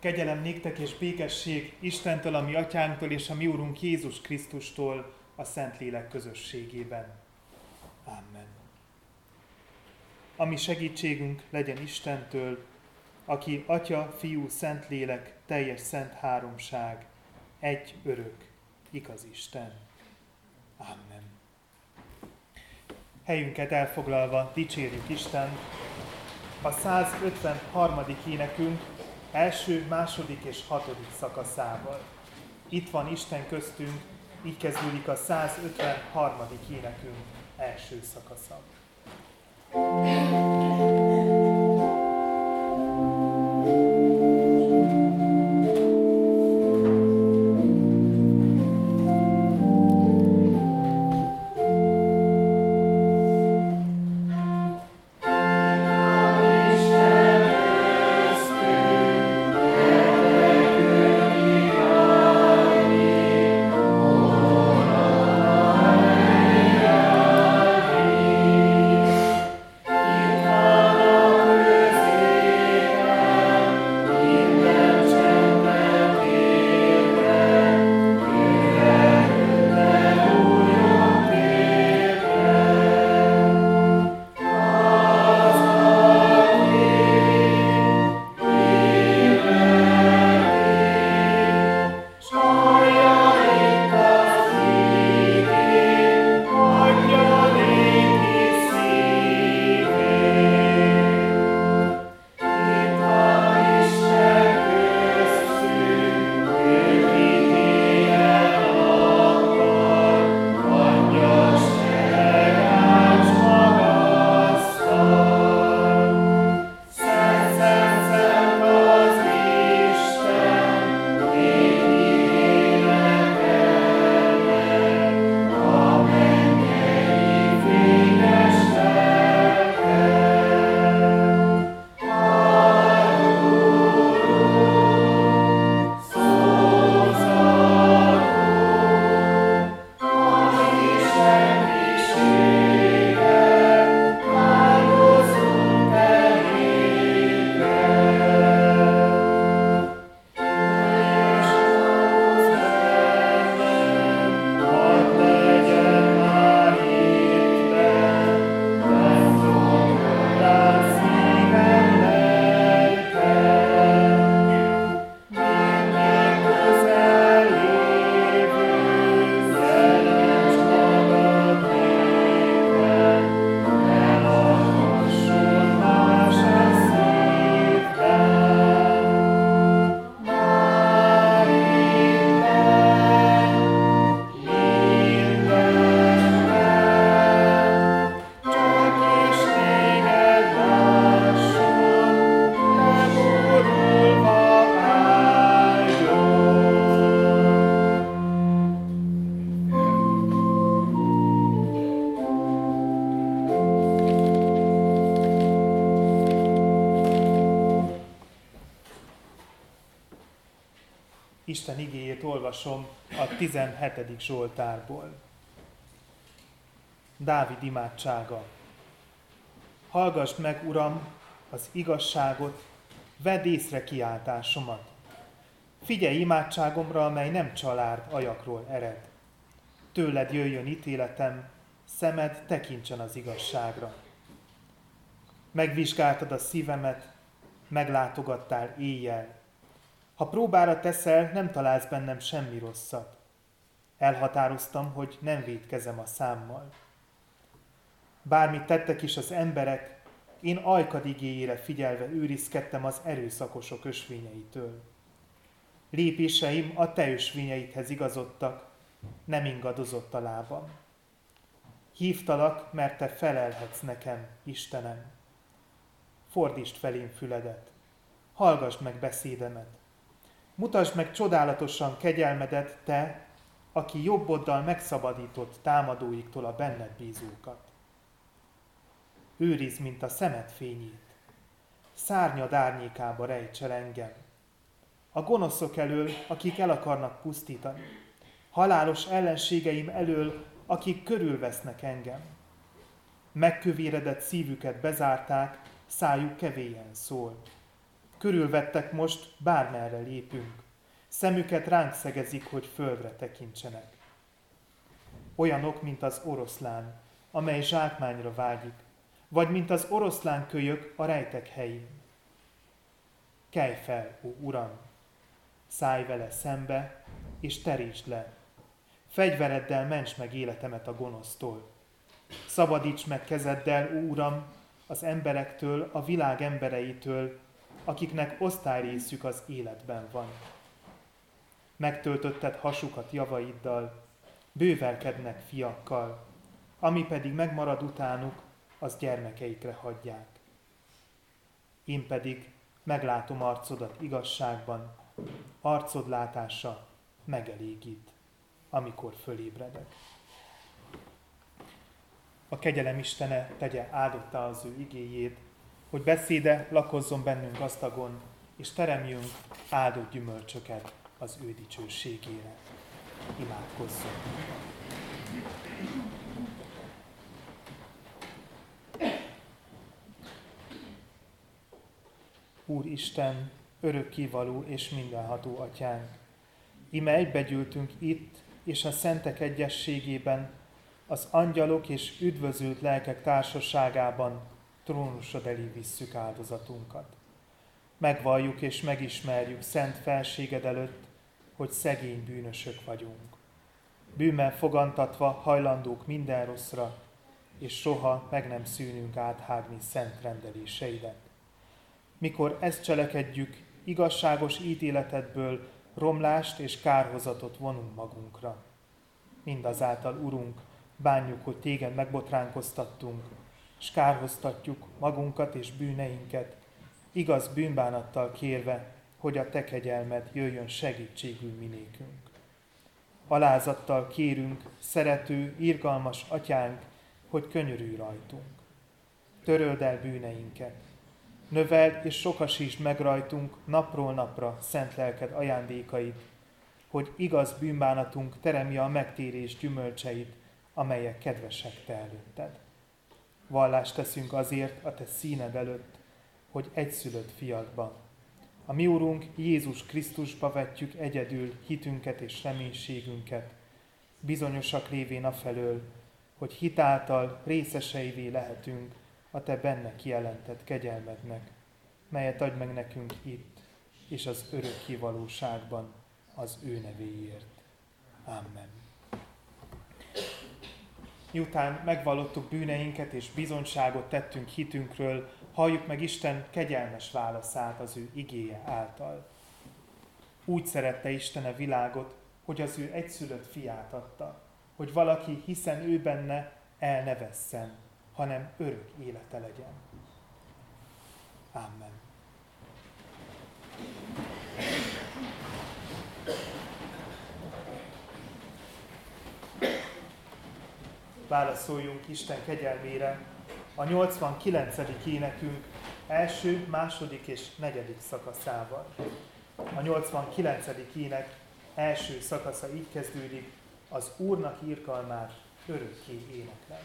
Kegyelem néktek és békesség Istentől, a mi atyánktól és a mi úrunk Jézus Krisztustól a Szentlélek közösségében. Amen. Ami segítségünk legyen Istentől, aki Atya, Fiú, Szentlélek, teljes szent háromság, egy örök, igaz Isten. Amen. Helyünket elfoglalva dicsérjük Isten. A 153. énekünk első, második és hatodik szakaszával. Itt van Isten köztünk, így kezdődik a 153. énekünk első szakasza. 17. Zsoltárból. Dávid imádsága. Hallgass meg, Uram, az igazságot, vedd észre kiáltásomat. Figyelj imádságomra, amely nem család ajakról ered. Tőled jöjjön ítéletem, szemed tekintsen az igazságra. Megvizsgáltad a szívemet, meglátogattál éjjel, ha próbára teszel, nem találsz bennem semmi rosszat. Elhatároztam, hogy nem védkezem a számmal. Bármit tettek is az emberek, én ajkad igéjére figyelve őrizkedtem az erőszakosok ösvényeitől. Lépéseim a te ösvényeidhez igazodtak, nem ingadozott a lábam. Hívtalak, mert te felelhetsz nekem, Istenem. Fordítsd felém füledet, hallgassd meg beszédemet. Mutasd meg csodálatosan kegyelmedet, te, aki jobboddal megszabadított támadóiktól a benned bízókat. Őriz, mint a szemet fényét. Szárnyad árnyékába rejtsel engem. A gonoszok elől, akik el akarnak pusztítani. Halálos ellenségeim elől, akik körülvesznek engem. Megkövéredett szívüket bezárták, szájuk kevélyen szól körülvettek most, bármerre lépünk. Szemüket ránk szegezik, hogy földre tekintsenek. Olyanok, mint az oroszlán, amely zsákmányra vágyik, vagy mint az oroszlán kölyök a rejtek helyén. Kelj fel, ó Uram, szállj vele szembe, és terítsd le. Fegyvereddel ments meg életemet a gonosztól. Szabadíts meg kezeddel, ó Uram, az emberektől, a világ embereitől, akiknek osztályrészük az életben van. Megtöltötted hasukat javaiddal, bővelkednek fiakkal, ami pedig megmarad utánuk, az gyermekeikre hagyják. Én pedig meglátom arcodat igazságban, arcod látása megelégít, amikor fölébredek. A kegyelem Istene tegye áldotta az ő igéjét, hogy beszéde lakozzon bennünk gazdagon, és teremjünk áldott gyümölcsöket az ő dicsőségére. Imádkozzunk! Úr Isten, örökkivaló és mindenható atyánk, ime egybegyűltünk itt és a szentek egyességében, az angyalok és üdvözült lelkek társaságában trónusod elé visszük áldozatunkat. Megvalljuk és megismerjük szent felséged előtt, hogy szegény bűnösök vagyunk. Bűmmel fogantatva hajlandók minden rosszra, és soha meg nem szűnünk áthágni szent rendeléseidet. Mikor ezt cselekedjük, igazságos ítéletedből romlást és kárhozatot vonunk magunkra. Mindazáltal, Urunk, bánjuk, hogy téged megbotránkoztattunk, és kárhoztatjuk magunkat és bűneinket, igaz bűnbánattal kérve, hogy a te kegyelmed jöjjön segítségül minékünk. Alázattal kérünk, szerető, irgalmas atyánk, hogy könyörülj rajtunk. Töröld el bűneinket. Növeld és sokasítsd meg rajtunk napról napra szent lelked ajándékait, hogy igaz bűnbánatunk teremje a megtérés gyümölcseit, amelyek kedvesek te előtted. Vallást teszünk azért a te színed előtt, hogy egyszülött fiadba, a mi Úrunk Jézus Krisztusba vetjük egyedül hitünket és reménységünket, bizonyosak lévén afelől, hogy hitáltal részeseivé lehetünk a Te benne kijelentett kegyelmednek, melyet adj meg nekünk itt és az örök kivalóságban az ő nevéért. Amen. Miután megvallottuk bűneinket és bizonyságot tettünk hitünkről, halljuk meg Isten kegyelmes válaszát az ő igéje által. Úgy szerette Isten a világot, hogy az ő egyszülött fiát adta, hogy valaki, hiszen ő benne, el ne vesszen, hanem örök élete legyen. Amen. Válaszoljunk Isten kegyelmére, a 89. énekünk első, második és negyedik szakaszával. A 89. ének első szakasza így kezdődik, az Úrnak írkalmát örökké éneklem.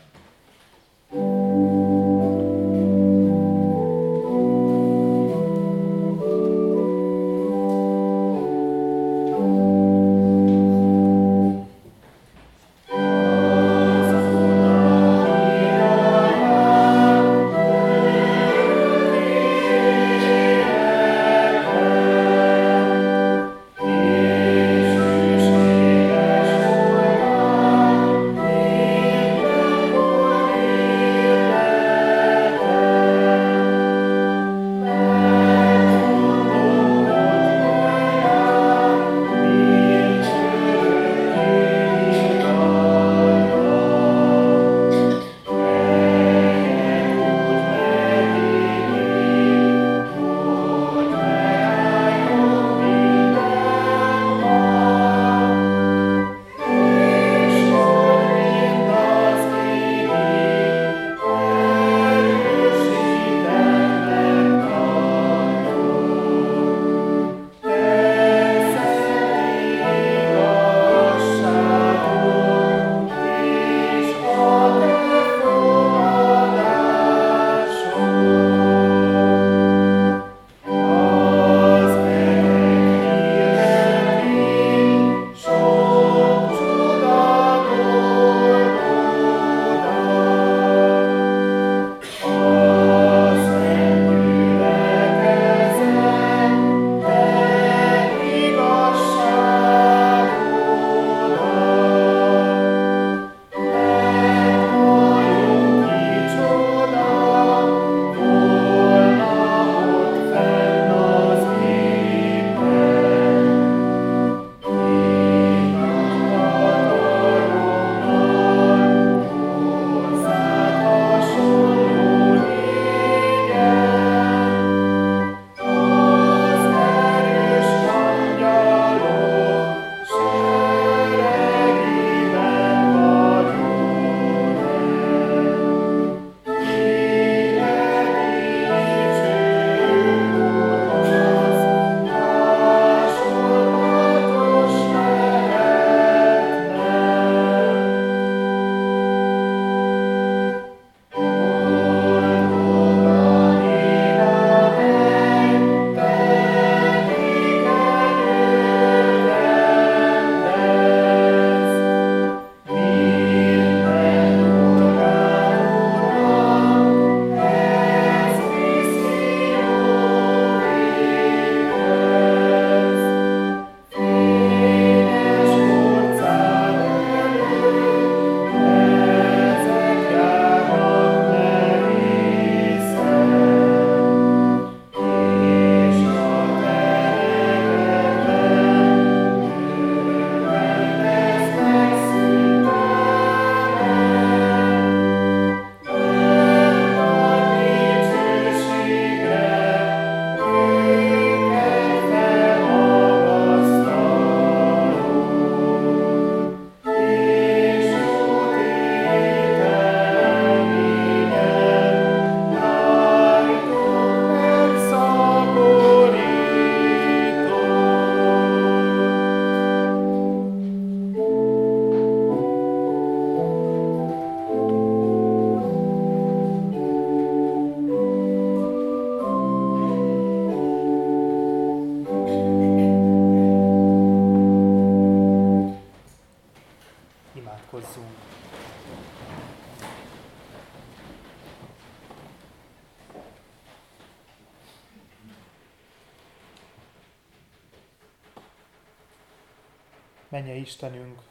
Menje Istenünk,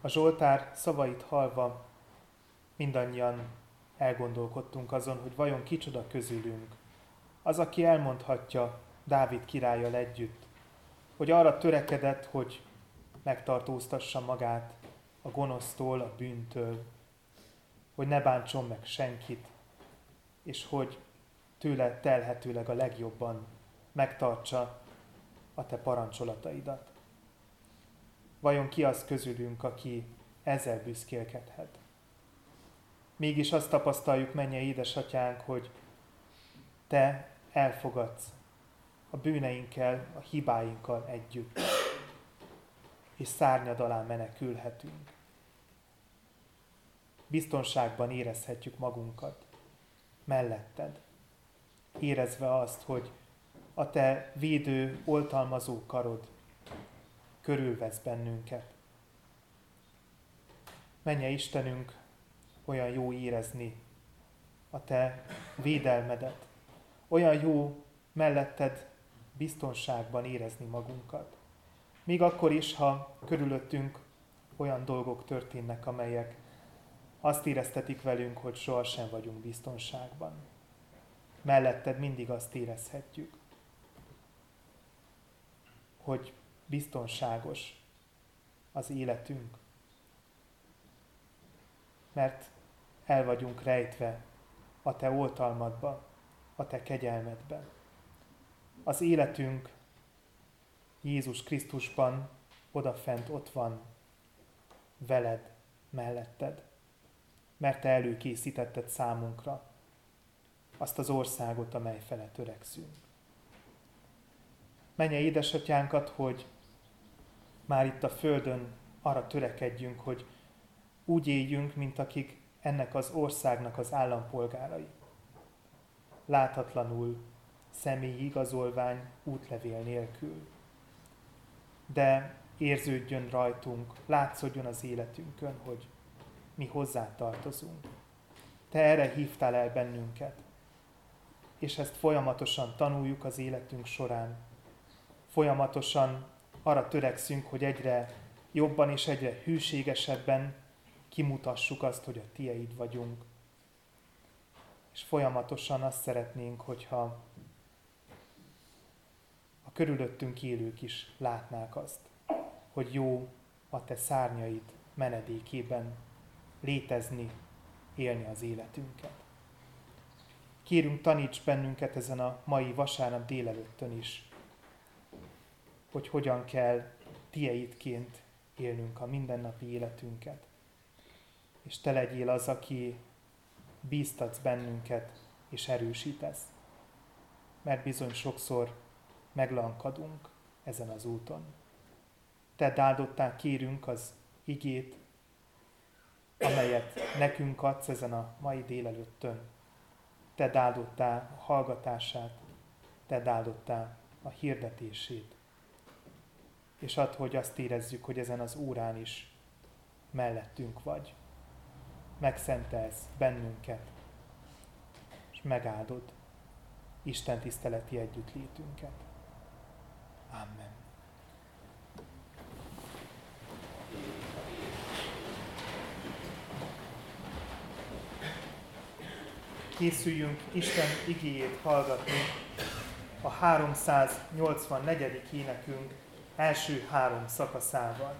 a Zsoltár szavait hallva mindannyian elgondolkodtunk azon, hogy vajon kicsoda közülünk, az, aki elmondhatja Dávid királlyal együtt, hogy arra törekedett, hogy megtartóztassa magát a gonosztól, a bűntől, hogy ne bántson meg senkit, és hogy tőle telhetőleg a legjobban megtartsa a te parancsolataidat. Vajon ki az közülünk, aki ezzel büszkélkedhet? Mégis azt tapasztaljuk, menje édesatyánk, hogy te elfogadsz a bűneinkkel, a hibáinkkal együtt, és szárnyad alá menekülhetünk. Biztonságban érezhetjük magunkat, melletted, érezve azt, hogy a te védő, oltalmazó karod körülvesz bennünket. Menje Istenünk, olyan jó érezni a te védelmedet, olyan jó melletted biztonságban érezni magunkat. Még akkor is, ha körülöttünk olyan dolgok történnek, amelyek azt éreztetik velünk, hogy sohasem vagyunk biztonságban. Melletted mindig azt érezhetjük, hogy biztonságos az életünk. Mert el vagyunk rejtve a te oltalmadba, a te kegyelmedben. Az életünk Jézus Krisztusban odafent ott van, veled, melletted, mert te előkészítetted számunkra azt az országot, amely fele törekszünk. Menje édesatyánkat, hogy már itt a Földön arra törekedjünk, hogy úgy éljünk, mint akik ennek az országnak az állampolgárai. Láthatlanul, személyi igazolvány, útlevél nélkül. De érződjön rajtunk, látszódjon az életünkön, hogy mi hozzá tartozunk. Te erre hívtál el bennünket, és ezt folyamatosan tanuljuk az életünk során. Folyamatosan arra törekszünk, hogy egyre jobban és egyre hűségesebben kimutassuk azt, hogy a tieid vagyunk. És folyamatosan azt szeretnénk, hogyha a körülöttünk élők is látnák azt, hogy jó a te szárnyaid menedékében létezni, élni az életünket. Kérünk, taníts bennünket ezen a mai vasárnap délelőttön is, hogy hogyan kell tieidként élnünk a mindennapi életünket. És te legyél az, aki bíztatsz bennünket és erősítesz. Mert bizony sokszor meglankadunk ezen az úton. Te áldottál kérünk az igét, amelyet nekünk adsz ezen a mai délelőttön. Te áldottál a hallgatását, te áldottál a hirdetését és add, hogy azt érezzük, hogy ezen az órán is mellettünk vagy. Megszentelsz bennünket, és megáldod Isten tiszteleti együttlétünket. Amen. Készüljünk Isten igéjét hallgatni a 384. énekünk első három szakaszával.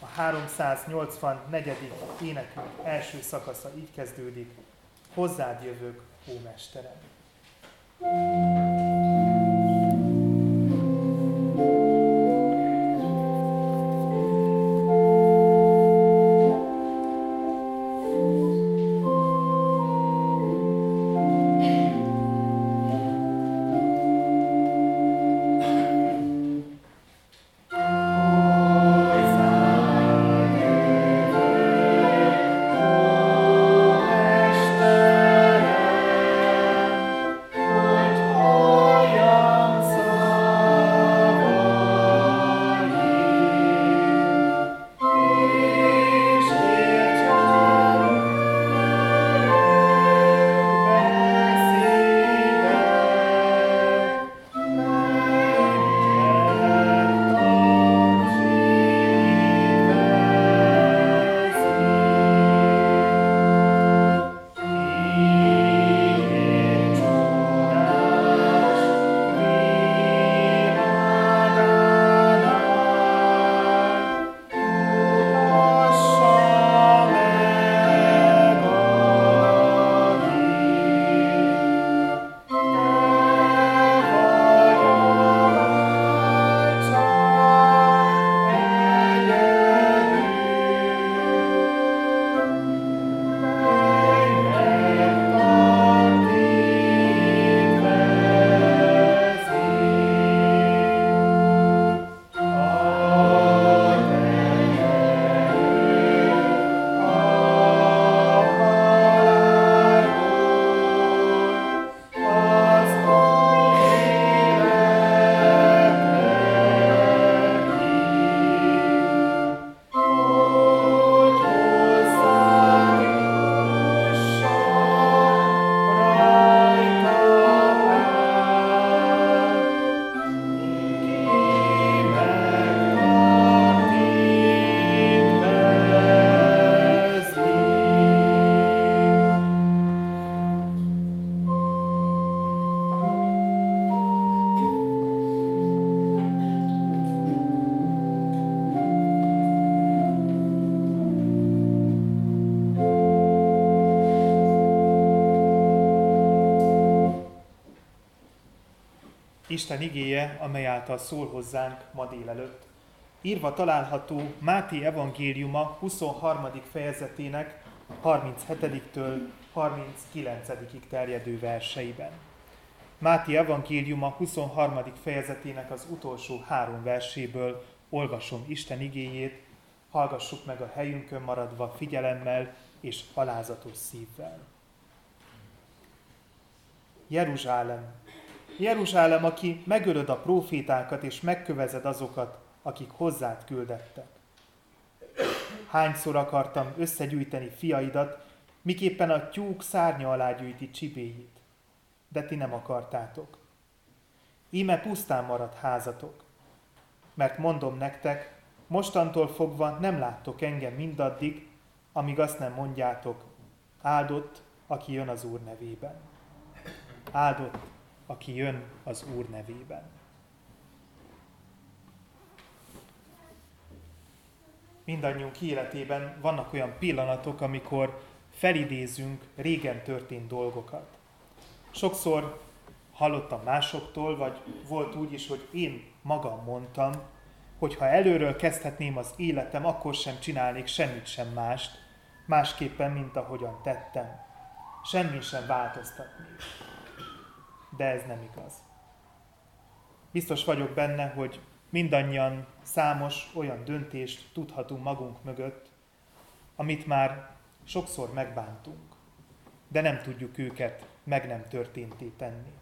A 384. énekünk első szakasza így kezdődik, hozzád jövök, ó Mesterem. thank you Isten igéje, amely által szól hozzánk ma délelőtt. Írva található Máté evangéliuma 23. fejezetének 37-től 39-ig terjedő verseiben. Máté evangéliuma 23. fejezetének az utolsó három verséből olvasom Isten igéjét, hallgassuk meg a helyünkön maradva figyelemmel és alázatos szívvel. Jeruzsálem, Jeruzsálem, aki megölöd a profétákat és megkövezed azokat, akik hozzád küldettek. Hányszor akartam összegyűjteni fiaidat, miképpen a tyúk szárnya alá gyűjti csibéjét, de ti nem akartátok. Íme pusztán maradt házatok, mert mondom nektek, mostantól fogva nem láttok engem mindaddig, amíg azt nem mondjátok, áldott, aki jön az Úr nevében. Áldott, aki jön az Úr nevében. Mindannyiunk életében vannak olyan pillanatok, amikor felidézünk régen történt dolgokat. Sokszor hallottam másoktól, vagy volt úgy is, hogy én magam mondtam, hogy ha előről kezdhetném az életem, akkor sem csinálnék semmit sem mást, másképpen, mint ahogyan tettem. Semmi sem változtatnék de ez nem igaz. Biztos vagyok benne, hogy mindannyian számos olyan döntést tudhatunk magunk mögött, amit már sokszor megbántunk, de nem tudjuk őket meg nem történté tenni.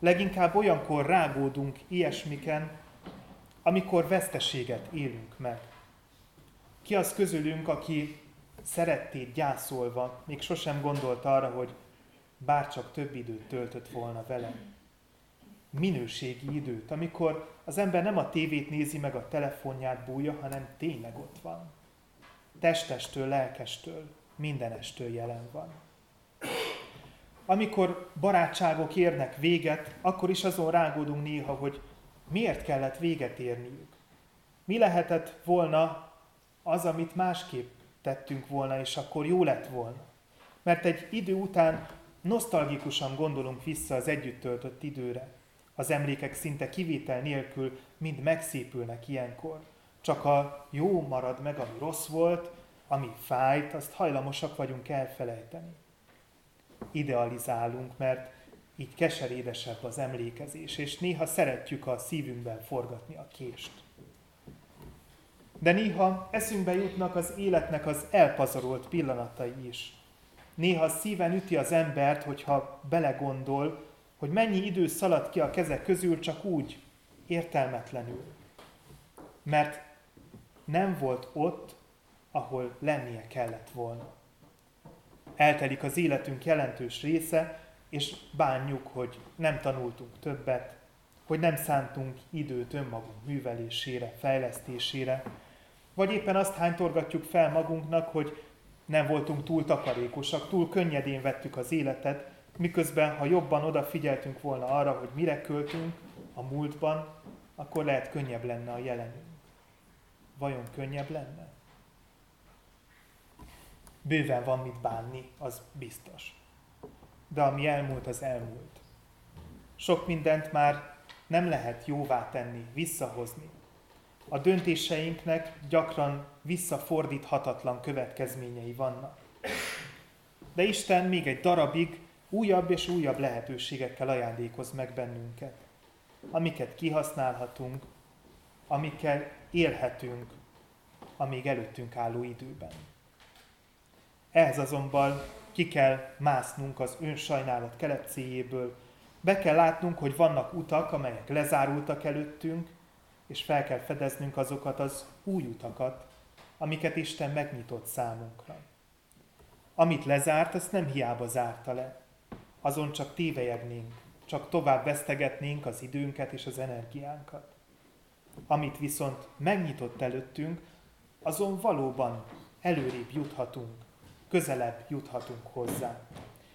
Leginkább olyankor rágódunk ilyesmiken, amikor veszteséget élünk meg. Ki az közülünk, aki szerettét gyászolva még sosem gondolt arra, hogy bárcsak több időt töltött volna vele. Minőségi időt, amikor az ember nem a tévét nézi meg a telefonját bújja, hanem tényleg ott van. Testestől, lelkestől, mindenestől jelen van. Amikor barátságok érnek véget, akkor is azon rágódunk néha, hogy miért kellett véget érniük. Mi lehetett volna az, amit másképp tettünk volna, és akkor jó lett volna. Mert egy idő után Nosztalgikusan gondolunk vissza az együtt töltött időre. Az emlékek szinte kivétel nélkül mind megszépülnek ilyenkor. Csak a jó marad meg, ami rossz volt, ami fájt, azt hajlamosak vagyunk elfelejteni. Idealizálunk, mert így keserédesebb az emlékezés, és néha szeretjük a szívünkben forgatni a kést. De néha eszünkbe jutnak az életnek az elpazarolt pillanatai is. Néha szíven üti az embert, hogyha belegondol, hogy mennyi idő szaladt ki a kezek közül csak úgy, értelmetlenül. Mert nem volt ott, ahol lennie kellett volna. Eltelik az életünk jelentős része, és bánjuk, hogy nem tanultunk többet, hogy nem szántunk időt önmagunk művelésére, fejlesztésére, vagy éppen azt hánytorgatjuk fel magunknak, hogy nem voltunk túl takarékosak, túl könnyedén vettük az életet, miközben ha jobban odafigyeltünk volna arra, hogy mire költünk a múltban, akkor lehet könnyebb lenne a jelenünk. Vajon könnyebb lenne? Bőven van mit bánni, az biztos. De ami elmúlt, az elmúlt. Sok mindent már nem lehet jóvá tenni, visszahozni. A döntéseinknek gyakran visszafordíthatatlan következményei vannak. De Isten még egy darabig újabb és újabb lehetőségekkel ajándékoz meg bennünket, amiket kihasználhatunk, amikkel élhetünk a még előttünk álló időben. Ehhez azonban ki kell másznunk az önsajnálat kelepcéjéből, be kell látnunk, hogy vannak utak, amelyek lezárultak előttünk, és fel kell fedeznünk azokat az új utakat, amiket Isten megnyitott számunkra. Amit lezárt, azt nem hiába zárta le. Azon csak tévejegnénk, csak tovább vesztegetnénk az időnket és az energiánkat. Amit viszont megnyitott előttünk, azon valóban előrébb juthatunk, közelebb juthatunk hozzá.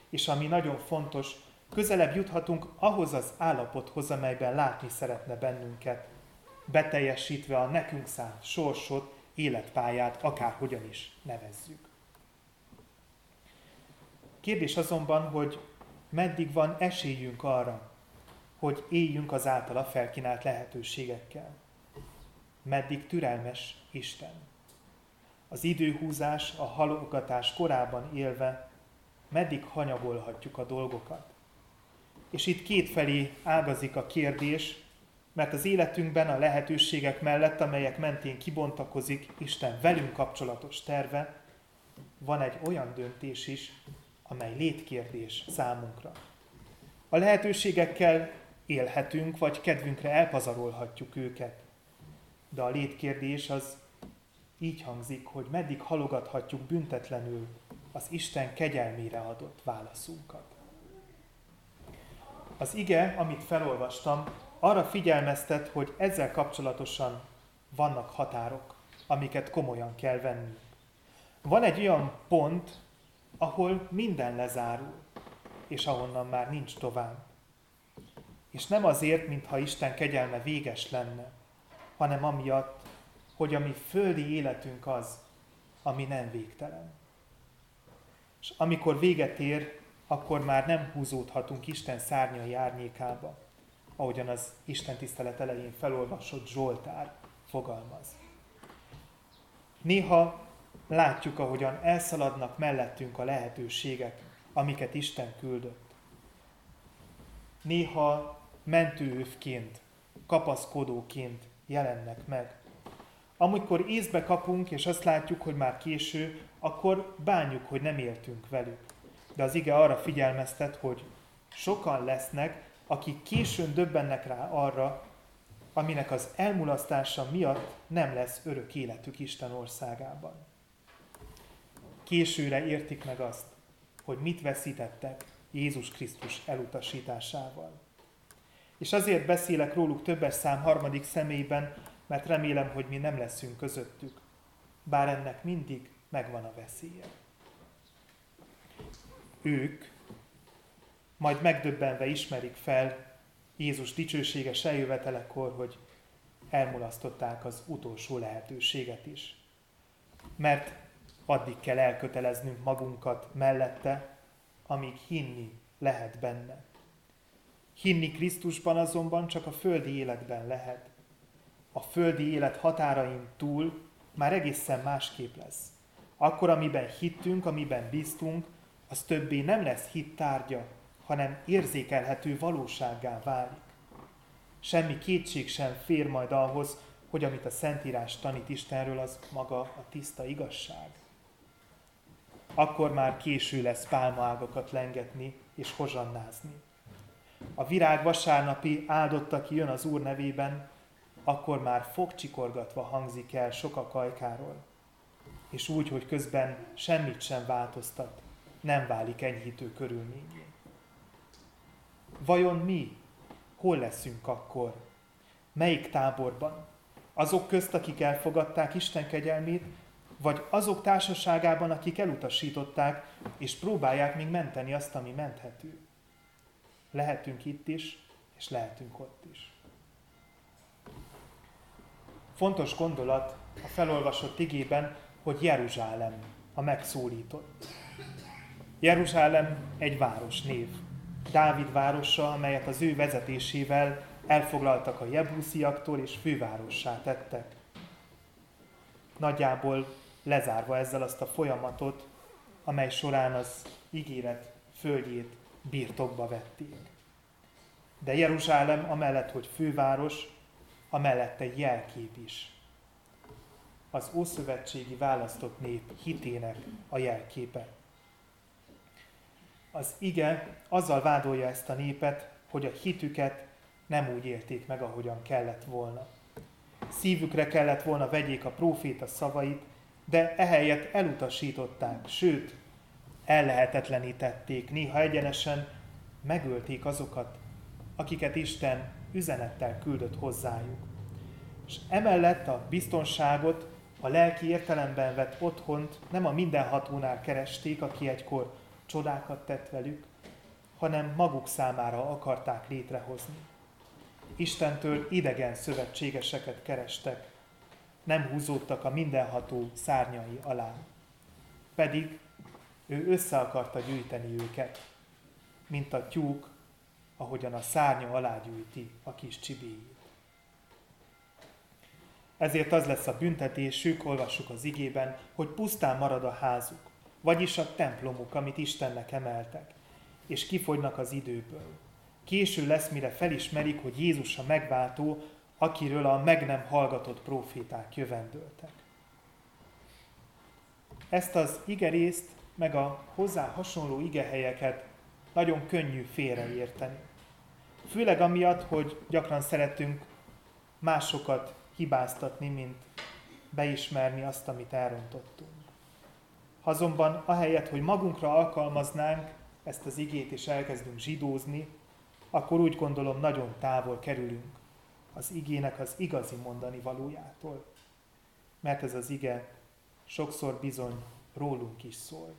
És ami nagyon fontos, közelebb juthatunk ahhoz az állapothoz, amelyben látni szeretne bennünket, beteljesítve a nekünk szánt sorsot, életpályát, akárhogyan is nevezzük. Kérdés azonban, hogy meddig van esélyünk arra, hogy éljünk az általa felkínált lehetőségekkel. Meddig türelmes Isten. Az időhúzás, a halogatás korában élve, meddig hanyagolhatjuk a dolgokat. És itt kétfelé ágazik a kérdés, mert az életünkben a lehetőségek mellett, amelyek mentén kibontakozik Isten velünk kapcsolatos terve, van egy olyan döntés is, amely létkérdés számunkra. A lehetőségekkel élhetünk, vagy kedvünkre elpazarolhatjuk őket. De a létkérdés az így hangzik, hogy meddig halogathatjuk büntetlenül az Isten kegyelmére adott válaszunkat. Az ige, amit felolvastam, arra figyelmeztet, hogy ezzel kapcsolatosan vannak határok, amiket komolyan kell venni. Van egy olyan pont, ahol minden lezárul, és ahonnan már nincs tovább. És nem azért, mintha Isten kegyelme véges lenne, hanem amiatt, hogy a mi földi életünk az, ami nem végtelen. És amikor véget ér, akkor már nem húzódhatunk Isten szárnyai árnyékába, ahogyan az Isten tisztelet elején felolvasott Zsoltár fogalmaz. Néha látjuk, ahogyan elszaladnak mellettünk a lehetőségek, amiket Isten küldött. Néha mentőövként, kapaszkodóként jelennek meg. Amikor észbe kapunk, és azt látjuk, hogy már késő, akkor bánjuk, hogy nem éltünk velük. De az ige arra figyelmeztet, hogy sokan lesznek, akik későn döbbennek rá arra, aminek az elmulasztása miatt nem lesz örök életük Isten országában. Későre értik meg azt, hogy mit veszítettek Jézus Krisztus elutasításával. És azért beszélek róluk többes szám harmadik személyben, mert remélem, hogy mi nem leszünk közöttük, bár ennek mindig megvan a veszélye. Ők majd megdöbbenve ismerik fel Jézus dicsőséges eljövetelekor, hogy elmulasztották az utolsó lehetőséget is. Mert addig kell elköteleznünk magunkat mellette, amíg hinni lehet benne. Hinni Krisztusban azonban csak a földi életben lehet. A földi élet határain túl már egészen másképp lesz. Akkor, amiben hittünk, amiben bíztunk, az többé nem lesz hit tárgya, hanem érzékelhető valósággá válik. Semmi kétség sem fér majd ahhoz, hogy amit a Szentírás tanít Istenről, az maga a tiszta igazság. Akkor már késő lesz pálmaágakat lengetni és hozsannázni. A virág vasárnapi áldott, aki jön az Úr nevében, akkor már fogcsikorgatva hangzik el sok a kajkáról, és úgy, hogy közben semmit sem változtat, nem válik enyhítő körülményé. Vajon mi hol leszünk akkor? Melyik táborban? Azok közt, akik elfogadták Isten kegyelmét, vagy azok társaságában, akik elutasították, és próbálják még menteni azt, ami menthető. Lehetünk itt is, és lehetünk ott is. Fontos gondolat a felolvasott igében, hogy Jeruzsálem a megszólított. Jeruzsálem egy város név. Dávid városa, amelyet az ő vezetésével elfoglaltak a jebúsziaktól és fővárossá tettek. Nagyjából lezárva ezzel azt a folyamatot, amely során az ígéret földjét birtokba vették. De Jeruzsálem amellett, hogy főváros, amellett egy jelkép is. Az ószövetségi választott nép hitének a jelképe. Az ige azzal vádolja ezt a népet, hogy a hitüket nem úgy élték meg, ahogyan kellett volna. Szívükre kellett volna vegyék a próféta szavait, de ehelyett elutasították, sőt, ellehetetlenítették, néha egyenesen megölték azokat, akiket Isten üzenettel küldött hozzájuk. És emellett a biztonságot, a lelki értelemben vett otthont nem a mindenhatónál keresték, aki egykor csodákat tett velük, hanem maguk számára akarták létrehozni. Istentől idegen szövetségeseket kerestek, nem húzódtak a mindenható szárnyai alá. Pedig ő össze akarta gyűjteni őket, mint a tyúk ahogyan a szárnya alá gyűjti a kis csibéjét. Ezért az lesz a büntetésük, olvassuk az igében, hogy pusztán marad a házuk, vagyis a templomuk, amit Istennek emeltek, és kifogynak az időből. Késő lesz, mire felismerik, hogy Jézus a megváltó, akiről a meg nem hallgatott proféták jövendöltek. Ezt az igerészt, meg a hozzá hasonló igehelyeket nagyon könnyű félreérteni. Főleg amiatt, hogy gyakran szeretünk másokat hibáztatni, mint beismerni azt, amit elrontottunk. Azonban ahelyett, hogy magunkra alkalmaznánk ezt az igét és elkezdünk zsidózni, akkor úgy gondolom nagyon távol kerülünk az igének az igazi mondani valójától. Mert ez az ige sokszor bizony rólunk is szól.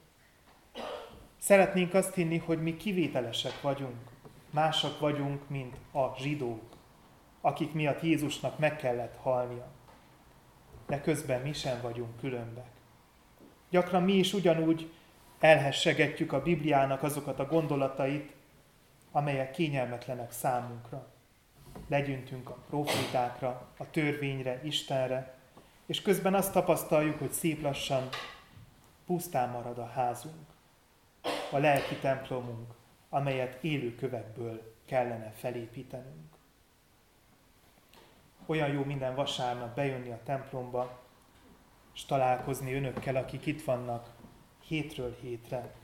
Szeretnénk azt hinni, hogy mi kivételesek vagyunk, másak vagyunk, mint a zsidók, akik miatt Jézusnak meg kellett halnia. De közben mi sem vagyunk különbek. Gyakran mi is ugyanúgy elhessegetjük a Bibliának azokat a gondolatait, amelyek kényelmetlenek számunkra. Legyüntünk a profétákra, a törvényre, Istenre, és közben azt tapasztaljuk, hogy szép lassan pusztán marad a házunk, a lelki templomunk, amelyet élő kövekből kellene felépítenünk. Olyan jó minden vasárnap bejönni a templomba, és találkozni önökkel, akik itt vannak hétről hétre.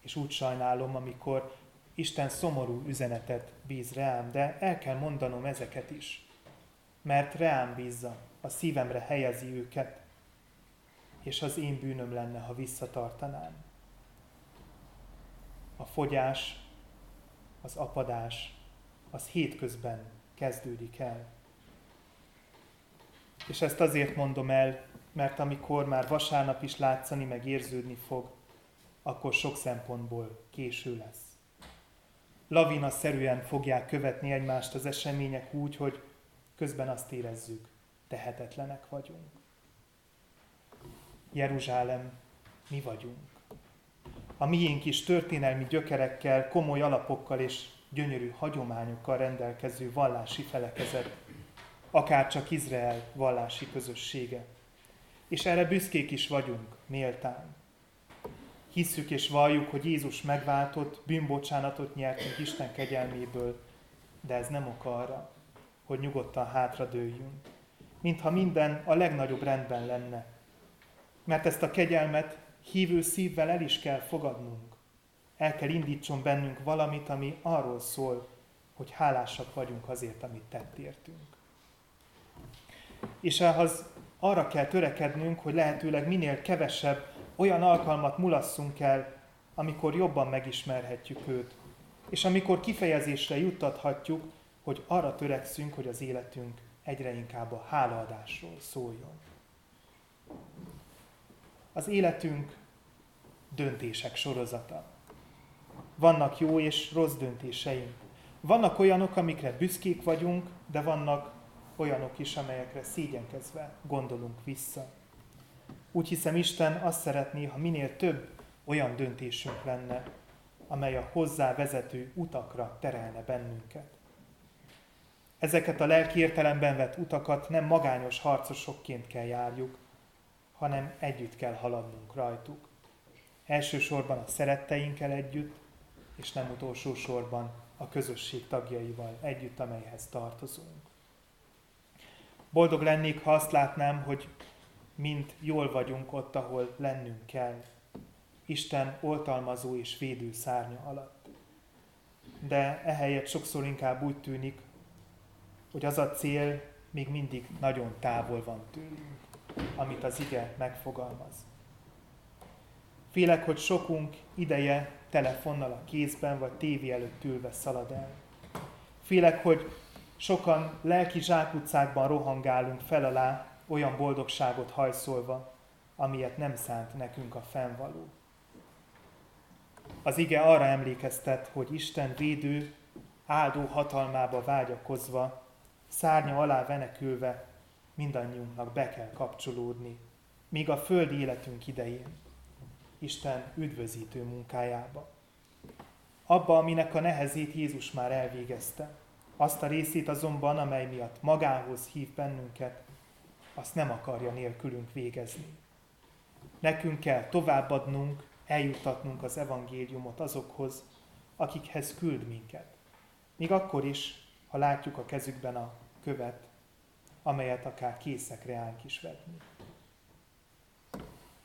És úgy sajnálom, amikor Isten szomorú üzenetet bíz rám, de el kell mondanom ezeket is, mert rám bízza, a szívemre helyezi őket, és az én bűnöm lenne, ha visszatartanám. A fogyás, az apadás, az hétközben kezdődik el. És ezt azért mondom el, mert amikor már vasárnap is látszani, meg érződni fog, akkor sok szempontból késő lesz. Lavina szerűen fogják követni egymást az események úgy, hogy közben azt érezzük, tehetetlenek vagyunk. Jeruzsálem, mi vagyunk. A miénk is történelmi gyökerekkel, komoly alapokkal és gyönyörű hagyományokkal rendelkező vallási felekezet, akár csak Izrael vallási közössége. És erre büszkék is vagyunk, méltán. Hisszük és valljuk, hogy Jézus megváltott, bűnbocsánatot nyertünk Isten kegyelméből, de ez nem ok arra, hogy nyugodtan hátradőljünk. Mintha minden a legnagyobb rendben lenne. Mert ezt a kegyelmet hívő szívvel el is kell fogadnunk. El kell indítson bennünk valamit, ami arról szól, hogy hálásak vagyunk azért, amit tett értünk. És ahhoz arra kell törekednünk, hogy lehetőleg minél kevesebb olyan alkalmat mulasszunk el, amikor jobban megismerhetjük őt, és amikor kifejezésre juttathatjuk, hogy arra törekszünk, hogy az életünk egyre inkább a hálaadásról szóljon. Az életünk döntések sorozata. Vannak jó és rossz döntéseink. Vannak olyanok, amikre büszkék vagyunk, de vannak olyanok is, amelyekre szégyenkezve gondolunk vissza. Úgy hiszem, Isten azt szeretné, ha minél több olyan döntésünk lenne, amely a hozzá vezető utakra terelne bennünket. Ezeket a lelki értelemben vett utakat nem magányos harcosokként kell járjuk, hanem együtt kell haladnunk rajtuk. Elsősorban a szeretteinkkel együtt, és nem utolsó sorban a közösség tagjaival együtt, amelyhez tartozunk. Boldog lennék, ha azt látnám, hogy mint jól vagyunk ott, ahol lennünk kell. Isten oltalmazó és védő szárnya alatt. De ehelyett sokszor inkább úgy tűnik, hogy az a cél még mindig nagyon távol van tőlünk, amit az ige megfogalmaz. Félek, hogy sokunk ideje telefonnal a kézben vagy tévé előtt ülve szalad el. Félek, hogy sokan lelki zsákutcákban rohangálunk fel alá, olyan boldogságot hajszolva, amilyet nem szánt nekünk a fennvaló. Az ige arra emlékeztet, hogy Isten védő, áldó hatalmába vágyakozva, szárnya alá venekülve mindannyiunknak be kell kapcsolódni, míg a földi életünk idején, Isten üdvözítő munkájába. abba, aminek a nehezét Jézus már elvégezte. Azt a részét azonban, amely miatt magához hív bennünket, azt nem akarja nélkülünk végezni. Nekünk kell továbbadnunk, eljuttatnunk az evangéliumot azokhoz, akikhez küld minket. Még akkor is, ha látjuk a kezükben a követ, amelyet akár készek reánk is vetni.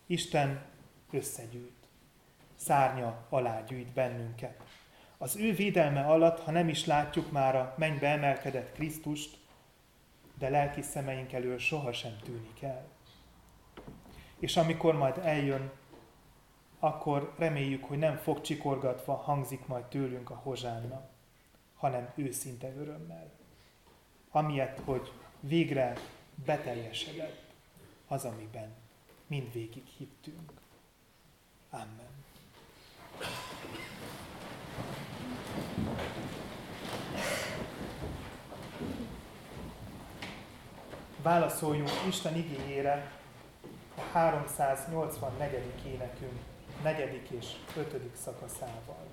Isten összegyűjt, szárnya alá gyűjt bennünket. Az ő védelme alatt, ha nem is látjuk már a mennybe emelkedett Krisztust, de lelki szemeink elől sohasem tűnik el. És amikor majd eljön, akkor reméljük, hogy nem fog csikorgatva hangzik majd tőlünk a hozsánna, hanem őszinte örömmel. Amiatt, hogy végre beteljesedett az, amiben mindvégig hittünk. Amen. Válaszoljunk Isten igényére a 384. énekünk negyedik és ötödik szakaszával.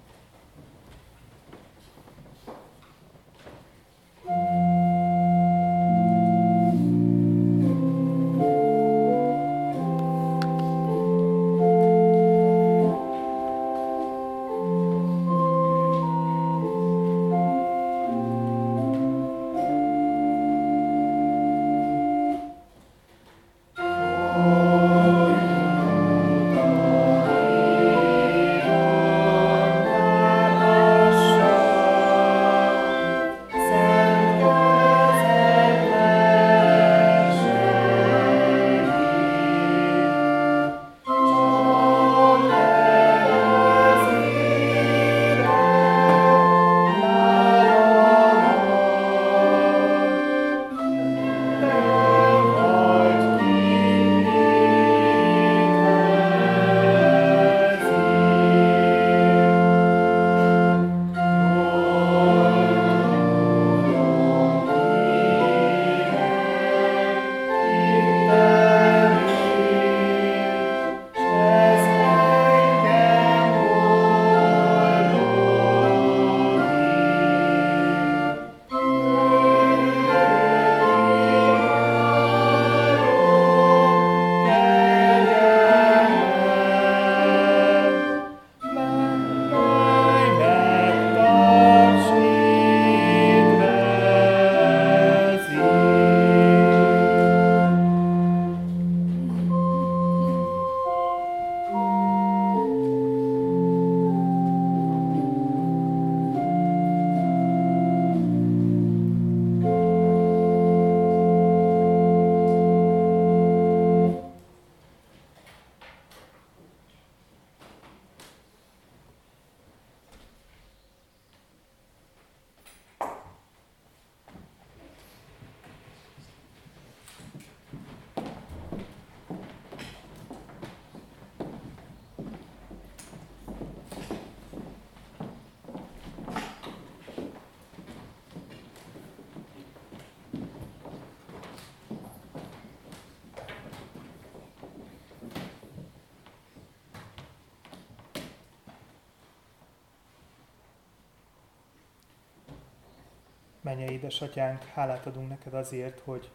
Menje édesatyánk, hálát adunk neked azért, hogy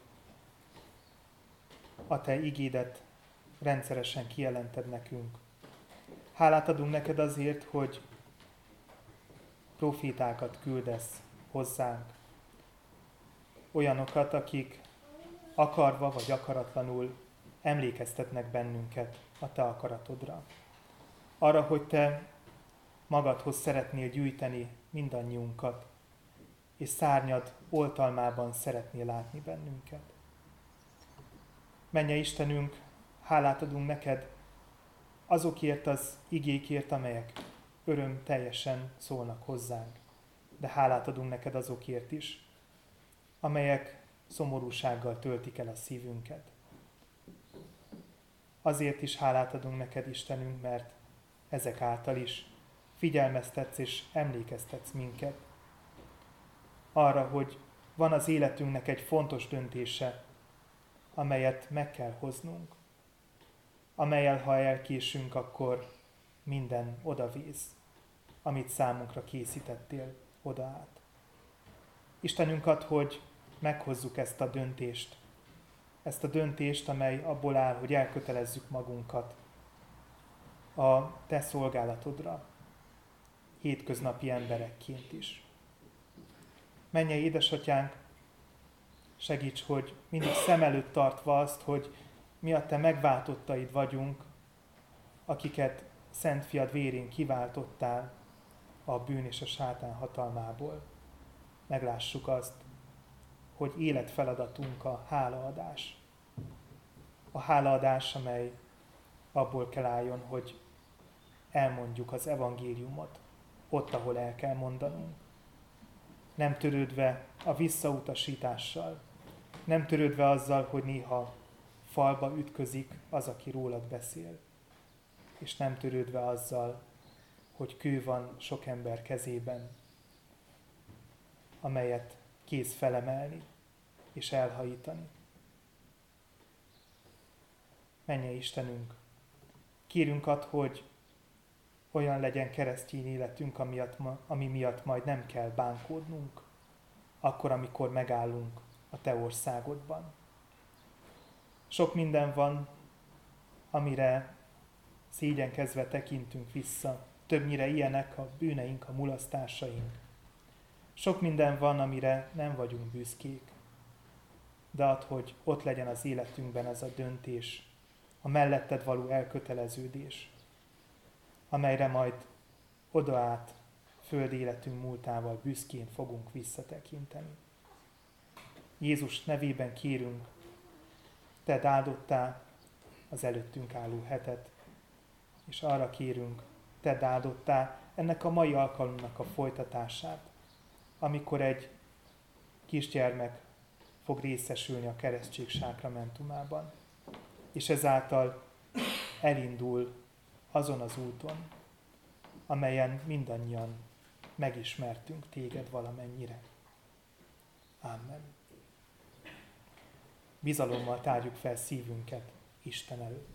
a te igédet rendszeresen kijelented nekünk. Hálát adunk neked azért, hogy profétákat küldesz hozzánk. Olyanokat, akik akarva vagy akaratlanul emlékeztetnek bennünket a te akaratodra. Arra, hogy te magadhoz szeretnél gyűjteni mindannyiunkat, és szárnyad oltalmában szeretnél látni bennünket. Menje Istenünk, hálát adunk neked azokért az igékért, amelyek öröm teljesen szólnak hozzánk. De hálát adunk neked azokért is, amelyek szomorúsággal töltik el a szívünket. Azért is hálát adunk neked, Istenünk, mert ezek által is figyelmeztetsz és emlékeztetsz minket arra, hogy van az életünknek egy fontos döntése, amelyet meg kell hoznunk, amelyel ha elkésünk, akkor minden odavíz. amit számunkra készítettél oda át. Istenünk ad, hogy meghozzuk ezt a döntést, ezt a döntést, amely abból áll, hogy elkötelezzük magunkat a Te szolgálatodra, hétköznapi emberekként is. Menje édesatyánk, segíts, hogy mindig szem előtt tartva azt, hogy mi a Te megváltottaid vagyunk, akiket Szent Fiad vérén kiváltottál a bűn és a sátán hatalmából. Meglássuk azt, hogy életfeladatunk a hálaadás. A hálaadás, amely abból kell álljon, hogy elmondjuk az evangéliumot ott, ahol el kell mondanunk. Nem törődve a visszautasítással, nem törődve azzal, hogy néha falba ütközik az, aki rólad beszél, és nem törődve azzal, hogy kő van sok ember kezében, amelyet kész felemelni és elhajítani. Menje Istenünk, kérünk ad, hogy olyan legyen keresztény életünk, amiatt, ami miatt majd nem kell bánkódnunk, akkor, amikor megállunk a Te országodban. Sok minden van, amire szégyenkezve tekintünk vissza. Többnyire ilyenek a bűneink, a mulasztásaink. Sok minden van, amire nem vagyunk büszkék. De ad, hogy ott legyen az életünkben ez a döntés, a melletted való elköteleződés, amelyre majd oda át föld életünk múltával büszkén fogunk visszatekinteni. Jézus nevében kérünk, te áldottá az előttünk álló hetet, és arra kérünk, te áldottá ennek a mai alkalomnak a folytatását, amikor egy kisgyermek fog részesülni a keresztség sákramentumában, és ezáltal elindul azon az úton, amelyen mindannyian megismertünk téged valamennyire. Amen. Bizalommal tárjuk fel szívünket Isten előtt.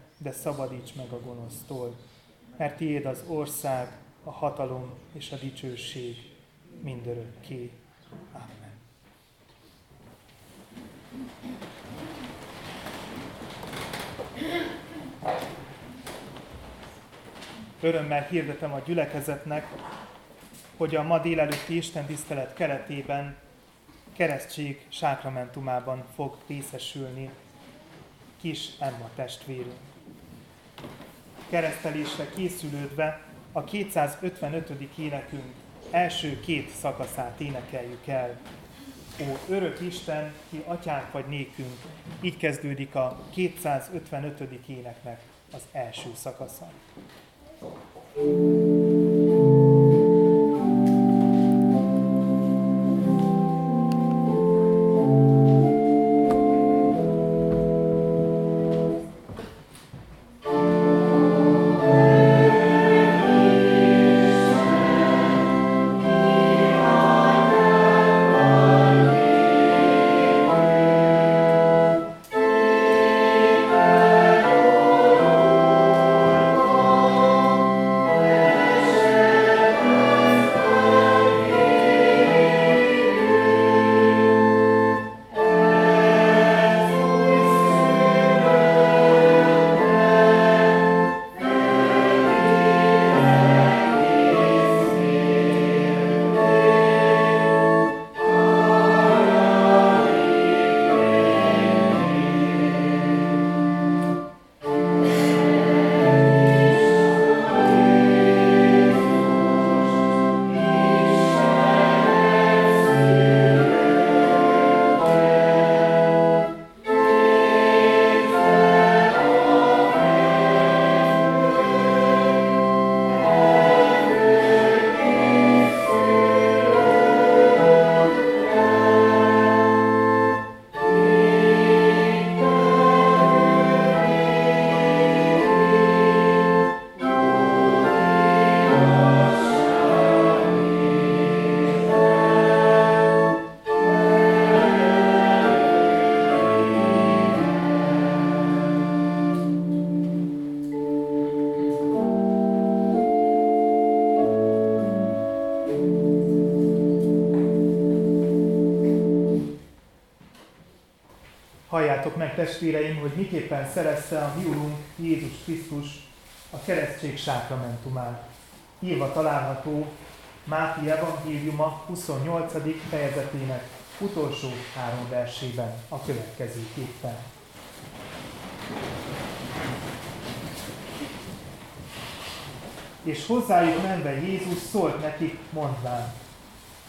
de szabadíts meg a gonosztól, mert tiéd az ország, a hatalom és a dicsőség mindörökké. Amen. Örömmel hirdetem a gyülekezetnek, hogy a ma délelőtti Isten tisztelet keretében keresztség sákramentumában fog részesülni kis Emma testvérünk keresztelésre készülődve a 255. énekünk első két szakaszát énekeljük el. Ó, örök Isten, ki atyánk vagy nékünk, így kezdődik a 255. éneknek az első szakasza. thank you testvéreim, hogy miképpen szerezte a mi Urunk Jézus Krisztus a keresztség sákramentumát. Írva található Máté Evangéliuma 28. fejezetének utolsó három versében a következőképpen. És hozzájuk menve Jézus szólt nekik, mondván,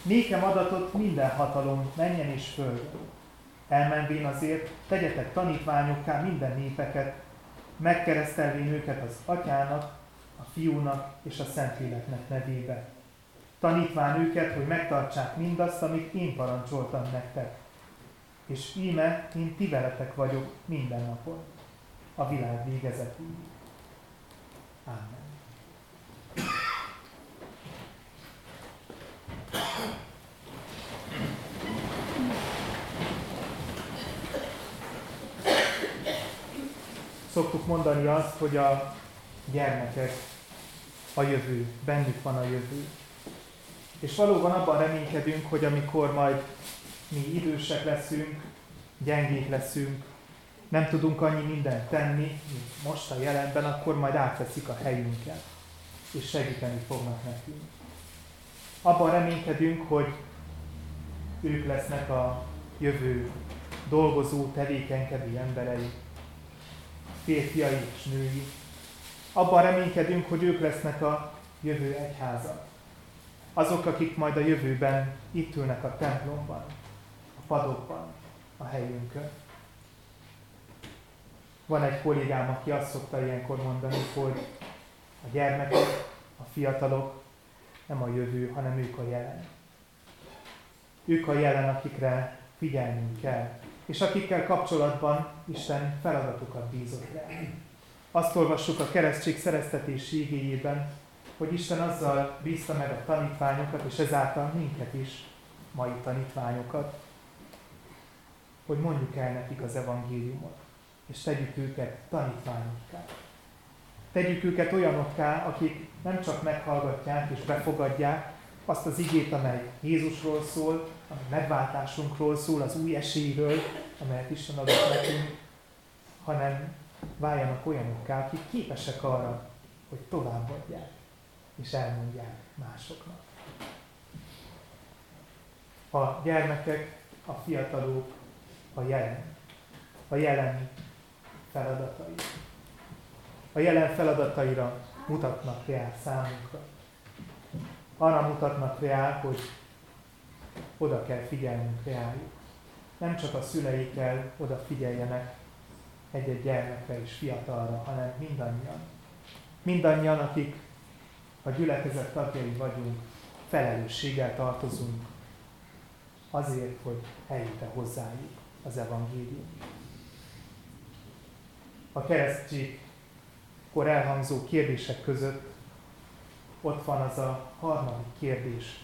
Nékem adatot minden hatalom menjen és földön. Elmenvén azért tegyetek tanítványokká minden népeket, megkeresztelvén őket az atyának, a fiúnak és a szentléleknek nevébe. Tanítván őket, hogy megtartsák mindazt, amit én parancsoltam nektek. És íme, én ti veletek vagyok minden napon, a világ végezetéig. Amen. Szoktuk mondani azt, hogy a gyermekek a jövő, bennük van a jövő. És valóban abban reménykedünk, hogy amikor majd mi idősek leszünk, gyengék leszünk, nem tudunk annyi mindent tenni, mint most a jelenben, akkor majd átveszik a helyünket, és segíteni fognak nekünk. Abban reménykedünk, hogy ők lesznek a jövő dolgozó, tevékenykedő emberei, férfiai és női. Abban reménykedünk, hogy ők lesznek a jövő egyháza. Azok, akik majd a jövőben itt ülnek a templomban, a padokban, a helyünkön. Van egy kollégám, aki azt szokta ilyenkor mondani, hogy a gyermekek, a fiatalok nem a jövő, hanem ők a jelen. Ők a jelen, akikre figyelnünk kell, és akikkel kapcsolatban Isten feladatokat bízott rá. Azt olvassuk a keresztség szereztetési igényében, hogy Isten azzal bízta meg a tanítványokat, és ezáltal minket is, mai tanítványokat, hogy mondjuk el nekik az evangéliumot, és tegyük őket tanítványokká. Tegyük őket olyanokká, akik nem csak meghallgatják és befogadják azt az igét, amely Jézusról szól, ami megváltásunkról szól, az új esélyről, amelyet Isten adott nekünk, hanem váljanak olyanokká, akik képesek arra, hogy továbbadják és elmondják másoknak. A gyermekek, a fiatalok, a jelen, a jelen feladatai. A jelen feladataira mutatnak rá számunkra. Arra mutatnak rá, hogy oda kell figyelnünk rájuk. Nem csak a szüleikkel odafigyeljenek egy-egy gyermekre és fiatalra, hanem mindannyian. Mindannyian, akik a gyülekezet tagjai vagyunk, felelősséggel tartozunk azért, hogy eljut-e hozzájuk az evangélium. A keresztségkor elhangzó kérdések között ott van az a harmadik kérdés,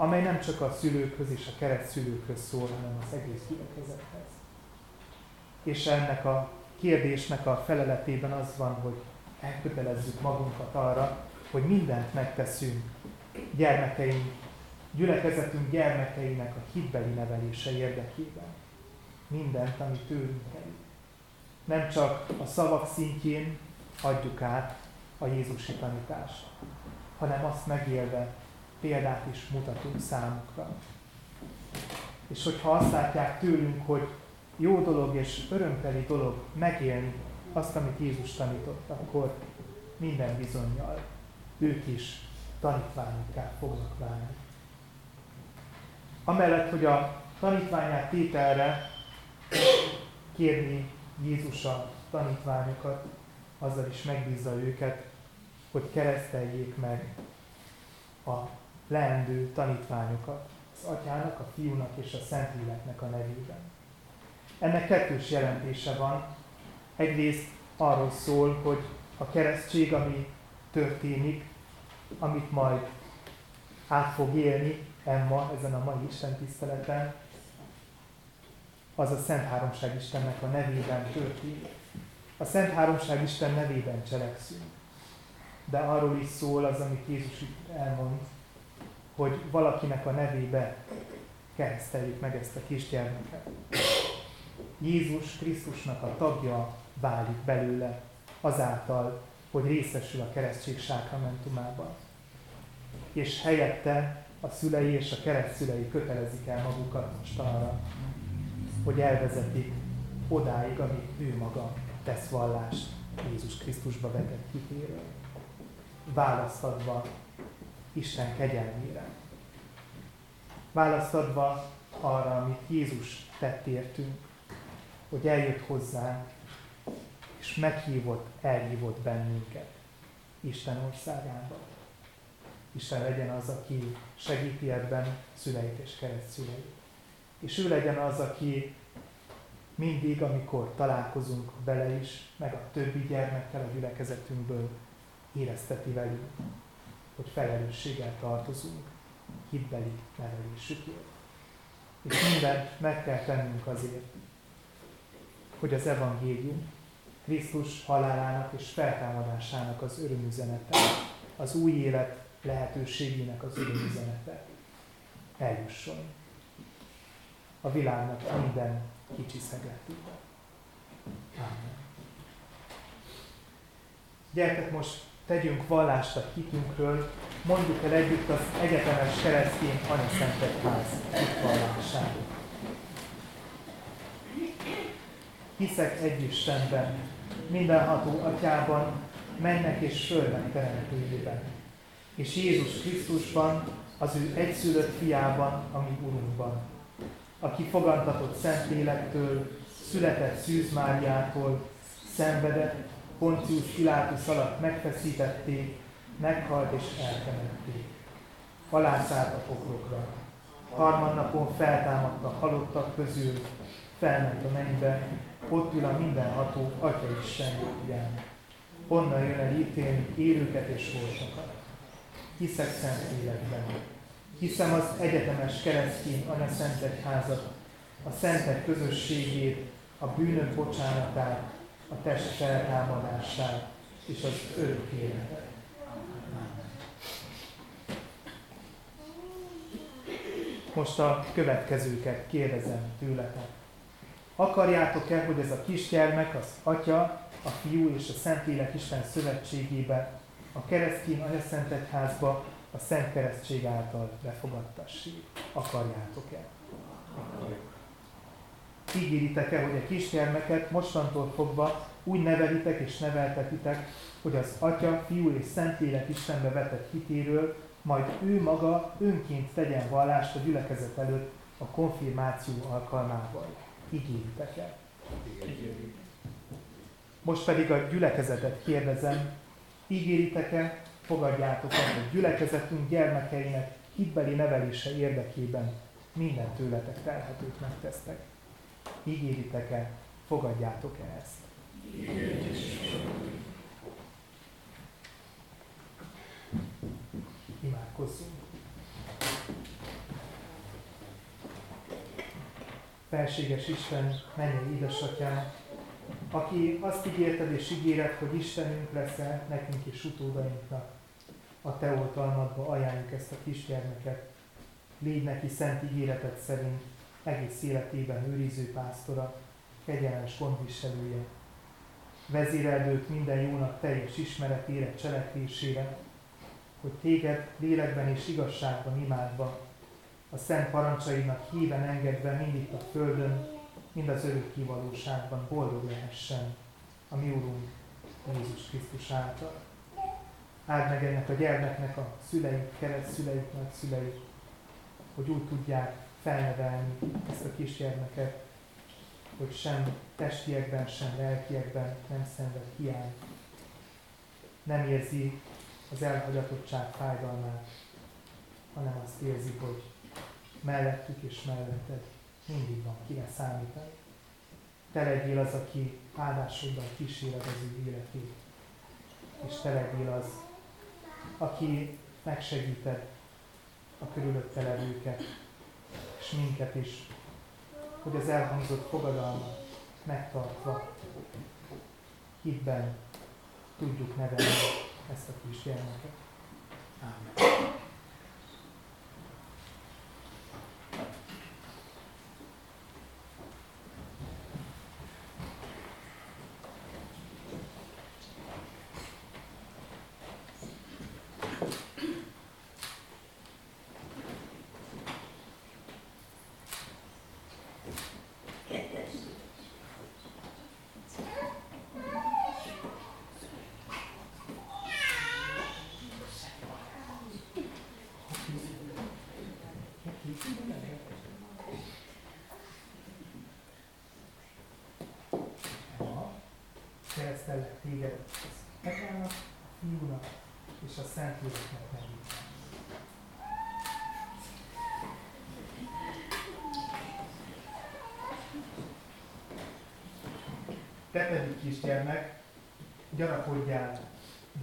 amely nem csak a szülőkhöz és a kereszt szülőkhöz szól, hanem az egész gyülekezethez. És ennek a kérdésnek a feleletében az van, hogy elkötelezzük magunkat arra, hogy mindent megteszünk gyermekeink, gyülekezetünk gyermekeinek a hitbeli nevelése érdekében. Mindent, ami tőlünk kell. Nem csak a szavak szintjén adjuk át a Jézusi tanítást, hanem azt megélve példát is mutatunk számukra. És hogyha azt látják tőlünk, hogy jó dolog és örömteli dolog megélni azt, amit Jézus tanított, akkor minden bizonyal ők is tanítványokká fognak válni. Amellett, hogy a tanítványát tételre kérni Jézus a tanítványokat, azzal is megbízza őket, hogy kereszteljék meg a leendő tanítványokat az atyának, a fiúnak és a szentléleknek a nevében. Ennek kettős jelentése van. Egyrészt arról szól, hogy a keresztség, ami történik, amit majd át fog élni Emma ezen a mai Isten tiszteleten, az a Szent Háromság Istennek a nevében történik. A Szent Háromság Isten nevében cselekszünk. De arról is szól az, amit Jézus itt elmond, hogy valakinek a nevébe kereszteljük meg ezt a kisgyermeket. Jézus Krisztusnak a tagja válik belőle azáltal, hogy részesül a keresztség sákramentumában. És helyette a szülei és a keresztszülei kötelezik el magukat most arra, hogy elvezetik odáig, amíg ő maga tesz vallást Jézus Krisztusba vetett hitéről. Választadva Isten kegyelmére. Választadva arra, amit Jézus tett értünk, hogy eljött hozzánk, és meghívott, elhívott bennünket Isten országába. Isten legyen az, aki segíti ebben szüleit és keresztszüleit. És ő legyen az, aki mindig, amikor találkozunk vele is, meg a többi gyermekkel a gyülekezetünkből érezteti velünk, hogy felelősséggel tartozunk hitbeli nevelésükért. És mindent meg kell tennünk azért, hogy az evangélium Krisztus halálának és feltámadásának az örömüzenete, az új élet lehetőségének az örömüzenete eljusson a világnak minden kicsi szegletében. Amen. Gyertek most tegyünk vallást a hitünkről, mondjuk el együtt az egyetemes keresztény Szentek ház hitvallását. Hiszek egy Istenben, mindenható atyában, mennek és földnek teremtőjében, és Jézus Krisztusban, az ő egyszülött fiában, ami Urunkban, aki fogantatott Szentlélektől, született Szűz Máriától, szenvedett, Pontius Pilátus alatt megfeszítették, meghalt és eltemették. Alászállt a poklokra. Harmadnapon feltámadt a halottak közül, felment a mennybe, ott ül a mindenható Atya Isten jobbján. Onnan jön el ítélni élőket és holtakat. Hiszek szent életben. Hiszem az egyetemes keresztény Anya Szent Egyházat, a szentek közösségét, a bűnök bocsánatát, a test feltámadását és az örök életet. Most a következőket kérdezem tőletek. Akarjátok-e, hogy ez a kisgyermek az Atya, a Fiú és a Szentlélek Isten szövetségébe, a keresztény Szent Egyházba, a Szent Keresztség által befogadtassék? Akarjátok-e? Ígéritek-e, hogy a kisgyermeket mostantól fogva úgy nevelitek és neveltetitek, hogy az Atya, Fiú és Szentlélek Istenbe vetett hitéről, majd ő maga önként tegyen vallást a gyülekezet előtt a konfirmáció alkalmával. Ígéritek-e? Most pedig a gyülekezetet kérdezem, ígéritek-e, fogadjátok el, hogy gyülekezetünk gyermekeinek hitbeli nevelése érdekében minden tőletek telhetőt megtesztek. Ígéritek-e, fogadjátok-e ezt? Imádkozzunk. Felséges Isten, mennyei édesatyám, aki azt ígérted és ígéred, hogy Istenünk leszel nekünk és utódainknak. A Te oltalmadba ajánljuk ezt a kisgyermeket. Légy neki szent ígéretet szerint egész életében őriző pásztora, kegyeles gondviselője. Vezéreld minden jónak teljes ismeretére, cselekvésére, hogy téged lélekben és igazságban imádva, a szent parancsainak híven engedve mindig a földön, mind az örök kivalóságban boldog lehessen a mi Úrunk Jézus Krisztus által. Áld meg ennek a gyermeknek a szülei, kereszt szüleit, nagyszüleit, hogy úgy tudják felnevelni ezt a kisgyermeket, hogy sem testiekben, sem lelkiekben nem szenved hiány. Nem érzi az elhagyatottság fájdalmát, hanem azt érzi, hogy mellettük és melletted mindig van, kire számítani. Te legyél az, aki áldásoddal kíséred az ő életét. És te legyél az, aki megsegíted a körülötte levőket, és minket is, hogy az elhangzott fogadalmat megtartva hitben tudjuk nevelni ezt a kis gyermeket. Amen. keresztellek téged az Atyának, a Fiúnak és a Szentléleknek nevében. Te pedig kisgyermek, gyarapodjál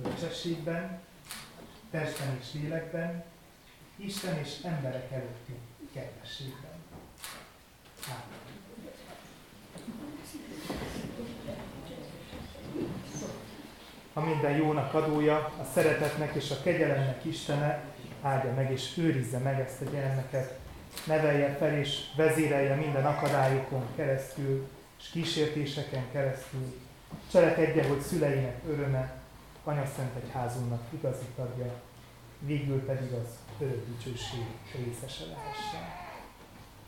bölcsességben, testben és lélekben, Isten és emberek előtti kedvességben. Amen. A minden jónak adója, a szeretetnek és a kegyelemnek Istene áldja meg és őrizze meg ezt a gyermeket, nevelje fel és vezérelje minden akadályokon keresztül, és kísértéseken keresztül. Cselekedje, hogy szüleinek öröme, Anya Szent Egyházunknak igazi tagja, végül pedig az örök dicsőség részese lehessen.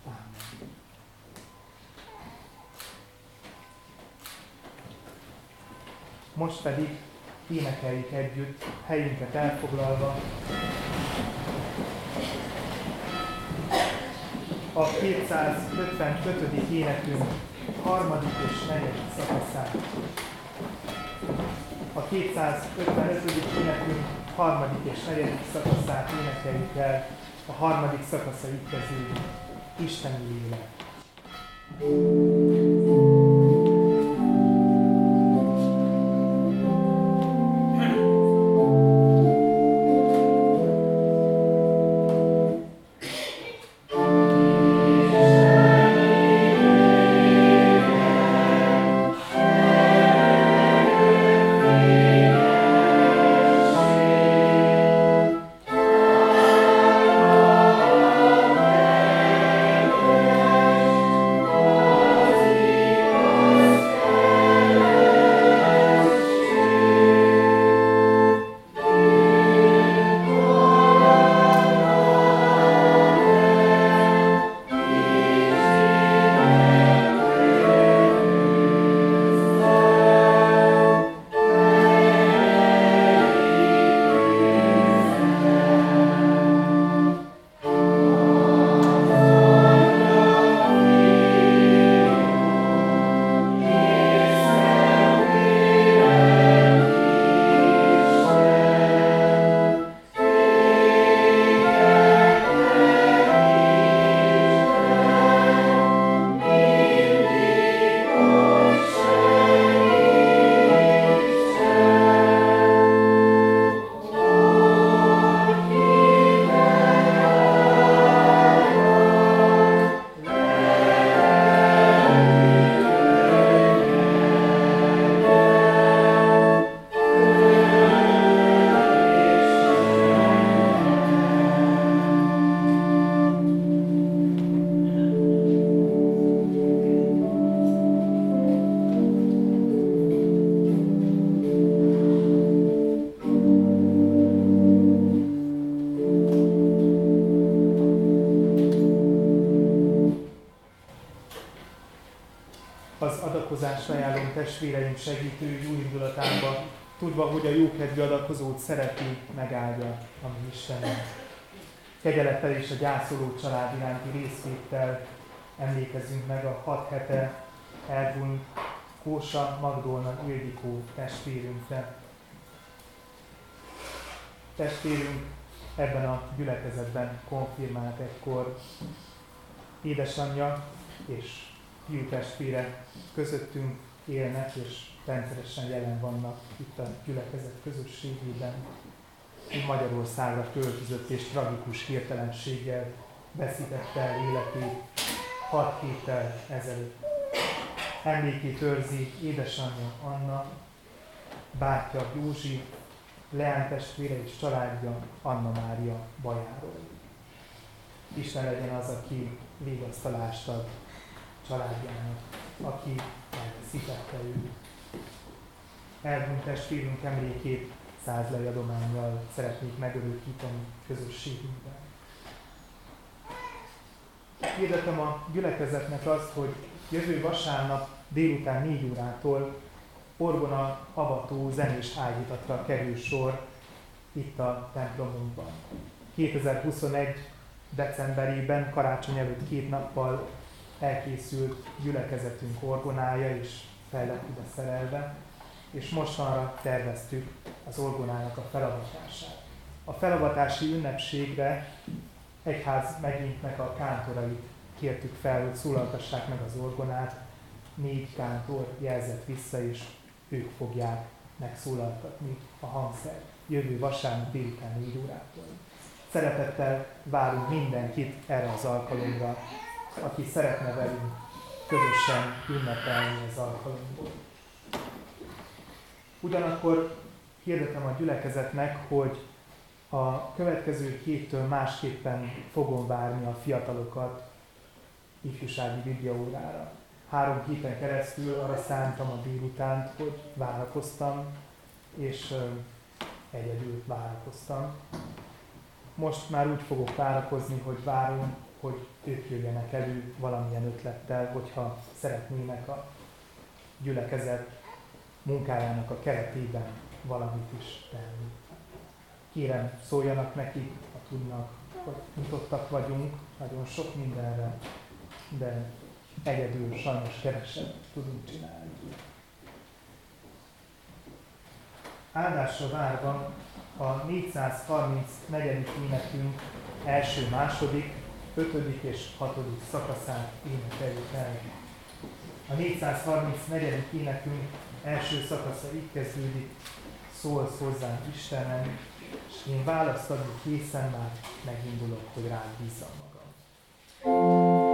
Amen. Most pedig énekeljük együtt, helyünket elfoglalva. A 255. énekünk harmadik és negyedik szakaszát. A 255. énekünk harmadik és negyedik szakaszát énekeljük el. A harmadik szakasza itt kezdődik. Isteni lélek. thank you testvéreim segítő jó tudva, hogy a jókedvű adakozót szereti, megáldja a mi Istenünk. Kegyelettel és a gyászoló család iránti részvéttel emlékezzünk meg a hat hete elhunyt Kósa Magdolna Ildikó testvérünkre. Testvérünk ebben a gyülekezetben konfirmált egykor édesanyja és fiú testvére közöttünk élnek és rendszeresen jelen vannak itt a gyülekezet közösségében. Így Magyarországra költözött és tragikus hirtelenséggel veszítette el életét hat héttel ezelőtt. Emlékét őrzi édesanyja Anna, bátyja Józsi, Leán testvére és családja Anna Mária bajáról. Isten legyen az, aki végasztalást ad családjának, aki elveszítette őt. Elhunyt testvérünk emlékét százlei adományjal szeretnék megörökíteni közösségünkben. Hirdetem a gyülekezetnek azt, hogy jövő vasárnap délután 4 órától orgona avató zenés ágítatra kerül sor itt a templomunkban. 2021 decemberében, karácsony előtt két nappal elkészült gyülekezetünk orgonája és fel lett ide szerelve. és mostanra terveztük az orgonának a felavatását. A felavatási ünnepségre egyház megintnek a kántorait kértük fel, hogy szólaltassák meg az orgonát. Négy kántor jelzett vissza, és ők fogják megszólaltatni a hangszert jövő vasárnap délután 4 órától. Szeretettel várunk mindenkit erre az alkalomra, aki szeretne velünk közösen ünnepelni az alkalomból. Ugyanakkor hirdetem a gyülekezetnek, hogy a következő héttől másképpen fogom várni a fiatalokat ifjúsági bibliaórára. Három héten keresztül arra szántam a délutánt, hogy várakoztam, és egyedül várakoztam. Most már úgy fogok várakozni, hogy várom, hogy ők jöjjenek elő valamilyen ötlettel, hogyha szeretnének a gyülekezet munkájának a keretében valamit is tenni. Kérem, szóljanak nekik, ha tudnak, hogy nyitottak vagyunk nagyon sok mindenre, de egyedül sajnos keveset tudunk csinálni. Áldásra várva a 434. énekünk első-második 5. és 6. szakaszát énekeljük el. A 434. énekünk első szakasza így kezdődik, szólsz hozzánk Istenem, és én választ adni készen már megindulok, hogy rád bízom magam.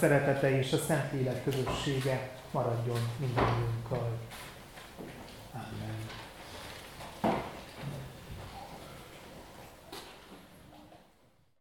Szeretete és a Szentlélek közössége